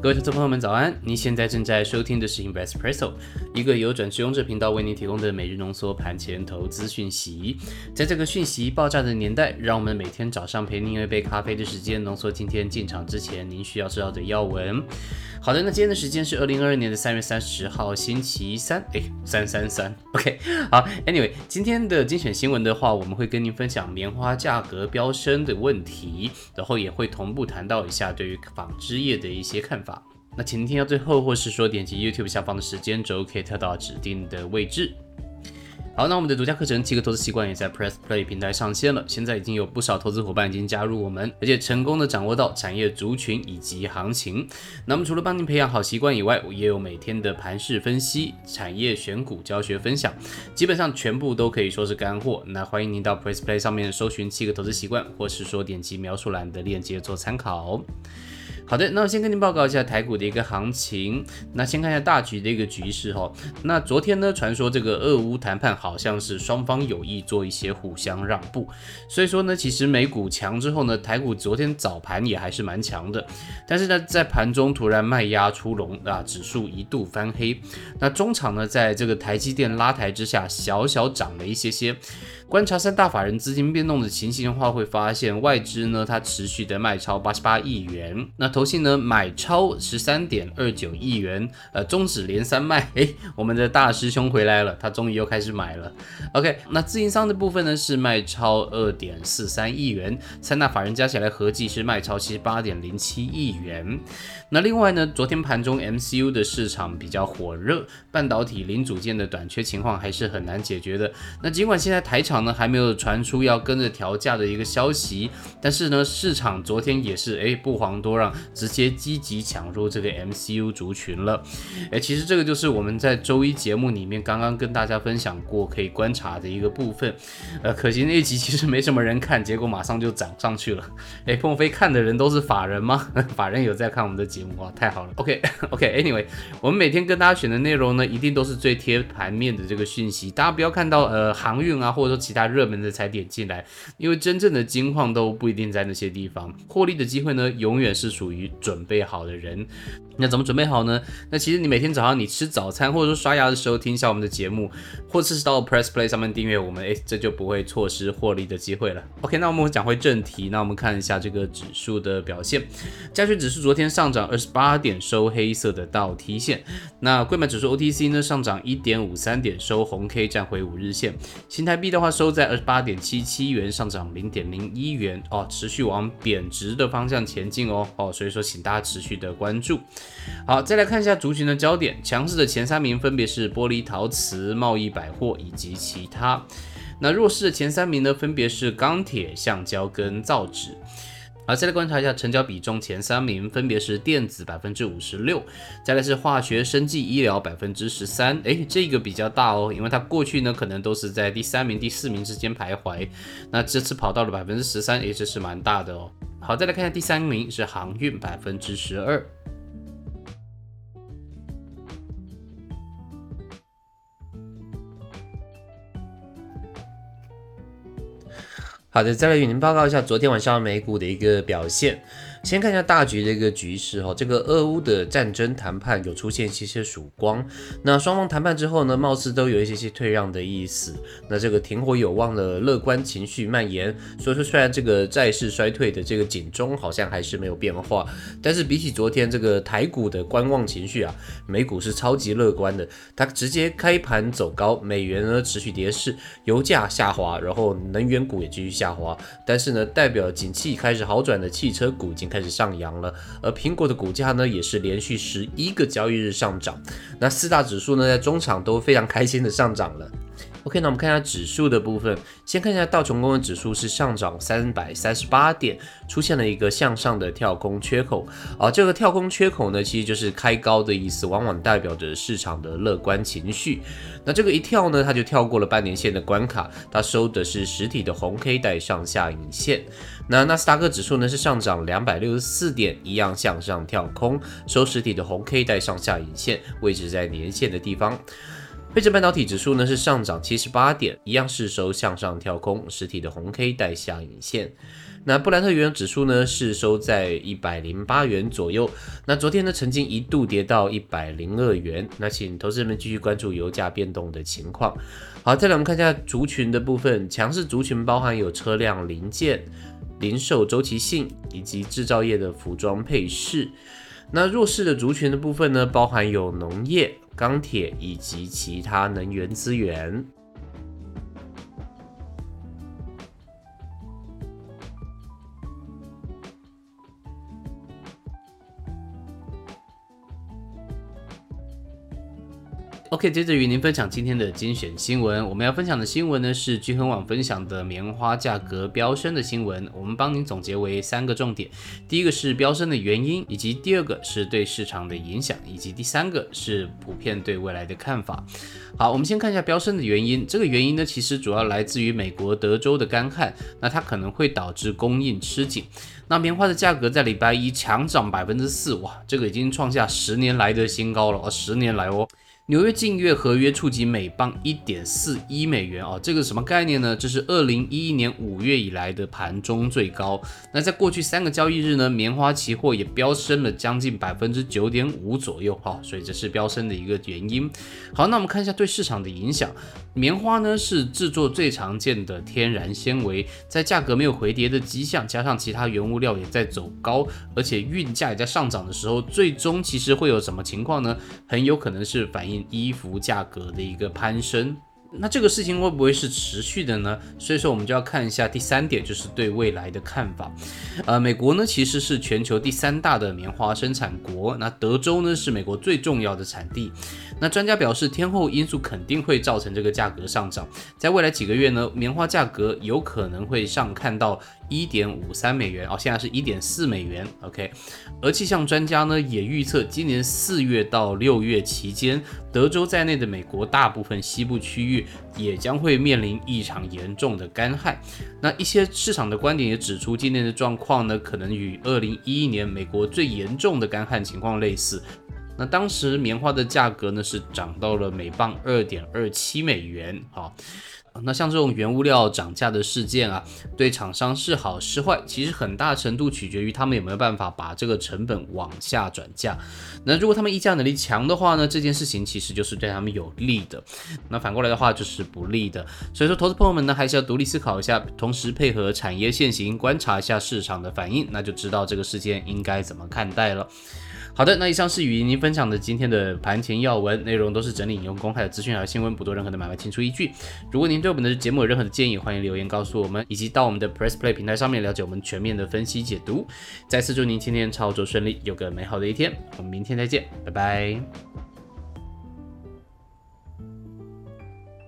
各位投资朋友们，早安！您现在正在收听的是 Invest Presso，一个由转职用者频道为您提供的每日浓缩盘前投资讯息。在这个讯息爆炸的年代，让我们每天早上陪您一杯咖啡的时间，浓缩今天进场之前您需要知道的要闻。好的，那今天的时间是二零二二年的三月三十号，星期三，哎，三三三，OK。好，Anyway，今天的精选新闻的话，我们会跟您分享棉花价格飙升的问题，然后也会同步谈到一下对于纺织业的一些看法。那请您听到最后，或是说点击 YouTube 下方的时间轴，可以跳到指定的位置。好，那我们的独家课程《七个投资习惯》也在 Press Play 平台上线了。现在已经有不少投资伙伴已经加入我们，而且成功的掌握到产业族群以及行情。那么除了帮您培养好习惯以外，我也有每天的盘势分析、产业选股教学分享，基本上全部都可以说是干货。那欢迎您到 Press Play 上面搜寻《七个投资习惯》，或是说点击描述栏的链接做参考。好的，那我先跟您报告一下台股的一个行情。那先看一下大局的一个局势哈。那昨天呢，传说这个俄乌谈判好像是双方有意做一些互相让步，所以说呢，其实美股强之后呢，台股昨天早盘也还是蛮强的。但是呢，在盘中突然卖压出笼啊，指数一度翻黑。那中场呢，在这个台积电拉抬之下，小小涨了一些些。观察三大法人资金变动的情形的话，会发现外资呢，它持续的卖超八十八亿元，那投信呢买超十三点二九亿元，呃，终止连三卖，诶，我们的大师兄回来了，他终于又开始买了。OK，那自营商的部分呢是卖超二点四三亿元，三大法人加起来合计是卖超七十八点零七亿元。那另外呢，昨天盘中 MCU 的市场比较火热，半导体零组件的短缺情况还是很难解决的。那尽管现在台场呢还没有传出要跟着调价的一个消息，但是呢，市场昨天也是哎不遑多让，直接积极抢入这个 MCU 族群了。哎，其实这个就是我们在周一节目里面刚刚跟大家分享过可以观察的一个部分。呃，可惜那一集其实没什么人看，结果马上就涨上去了。哎，凤飞看的人都是法人吗？法人有在看我们的节？目啊，太好了！OK OK，Anyway，我们每天跟大家选的内容呢，一定都是最贴盘面的这个讯息。大家不要看到呃航运啊，或者说其他热门的才点进来，因为真正的金矿都不一定在那些地方。获利的机会呢，永远是属于准备好的人。那怎么准备好呢？那其实你每天早上你吃早餐或者说刷牙的时候听一下我们的节目，或者是到 Press Play 上面订阅我们，哎，这就不会错失获利的机会了。OK，那我们讲回正题，那我们看一下这个指数的表现。加权指数昨天上涨。二十八点收黑色的倒 T 线，那贵买指数 OTC 呢上涨一点五三点收红 K 站回五日线，新台币的话收在二十八点七七元上涨零点零一元哦，持续往贬值的方向前进哦哦，所以说请大家持续的关注。好，再来看一下族群的焦点，强势的前三名分别是玻璃陶瓷、贸易百货以及其他，那弱势的前三名呢分别是钢铁、橡胶跟造纸。好，再来观察一下成交比重前三名，分别是电子百分之五十六，再来是化学、生技、医疗百分之十三。哎，这个比较大哦，因为它过去呢可能都是在第三名、第四名之间徘徊，那这次跑到了百分之十三，也这是蛮大的哦。好，再来看一下第三名是航运百分之十二。好的，再来与您报告一下昨天晚上美股的一个表现。先看一下大局的一个局势哈，这个俄乌的战争谈判有出现一些些曙光。那双方谈判之后呢，貌似都有一些些退让的意思。那这个停火有望的乐观情绪蔓延。所以说，虽然这个债市衰退的这个警钟好像还是没有变化，但是比起昨天这个台股的观望情绪啊，美股是超级乐观的。它直接开盘走高，美元呢持续跌势，油价下滑，然后能源股也继续下滑。但是呢，代表景气开始好转的汽车股今。开始上扬了，而苹果的股价呢，也是连续十一个交易日上涨。那四大指数呢，在中场都非常开心的上涨了。OK，那我们看一下指数的部分。先看一下道琼工业指数是上涨三百三十八点，出现了一个向上的跳空缺口。啊，这个跳空缺口呢，其实就是开高的意思，往往代表着市场的乐观情绪。那这个一跳呢，它就跳过了半年线的关卡，它收的是实体的红 K 带上下影线。那纳斯达克指数呢是上涨两百六十四点，一样向上跳空，收实体的红 K 带上下影线，位置在年线的地方。配置半导体指数呢是上涨七十八点，一样是收向上跳空，实体的红 K 带下影线。那布兰特原油指数呢是收在一百零八元左右。那昨天呢曾经一度跌到一百零二元。那请投资人们继续关注油价变动的情况。好，再来我们看一下族群的部分，强势族群包含有车辆零件、零售周期性以及制造业的服装配饰。那弱势的族群的部分呢，包含有农业、钢铁以及其他能源资源。OK，接着与您分享今天的精选新闻。我们要分享的新闻呢是聚恒网分享的棉花价格飙升的新闻。我们帮您总结为三个重点：第一个是飙升的原因，以及第二个是对市场的影响，以及第三个是普遍对未来的看法。好，我们先看一下飙升的原因。这个原因呢，其实主要来自于美国德州的干旱，那它可能会导致供应吃紧。那棉花的价格在礼拜一强涨百分之四，哇，这个已经创下十年来的新高了哦，十年来哦。纽约近月合约触及每磅一点四一美元哦，这个什么概念呢？这是二零一一年五月以来的盘中最高。那在过去三个交易日呢，棉花期货也飙升了将近百分之九点五左右哈，所以这是飙升的一个原因。好，那我们看一下对市场的影响。棉花呢是制作最常见的天然纤维，在价格没有回跌的迹象，加上其他原物料也在走高，而且运价也在上涨的时候，最终其实会有什么情况呢？很有可能是反映。衣服价格的一个攀升，那这个事情会不会是持续的呢？所以说我们就要看一下第三点，就是对未来的看法。呃，美国呢其实是全球第三大的棉花生产国，那德州呢是美国最重要的产地。那专家表示，天后因素肯定会造成这个价格上涨，在未来几个月呢，棉花价格有可能会上看到。一点五三美元哦，现在是一点四美元。OK，而气象专家呢也预测，今年四月到六月期间，德州在内的美国大部分西部区域也将会面临异常严重的干旱。那一些市场的观点也指出，今年的状况呢，可能与二零一一年美国最严重的干旱情况类似。那当时棉花的价格呢是涨到了每磅二点二七美元。好。那像这种原物料涨价的事件啊，对厂商是好是坏，其实很大程度取决于他们有没有办法把这个成本往下转嫁。那如果他们议价能力强的话呢，这件事情其实就是对他们有利的。那反过来的话就是不利的。所以说，投资朋友们呢，还是要独立思考一下，同时配合产业现行，观察一下市场的反应，那就知道这个事件应该怎么看待了。好的，那以上是与您分享的今天的盘前要闻，内容都是整理引用公开的资讯和新闻，不做任何的买卖清出依据。如果您对我们的节目有任何的建议，欢迎留言告诉我们，以及到我们的 Press Play 平台上面了解我们全面的分析解读。再次祝您今天操作顺利，有个美好的一天，我们明天再见，拜拜。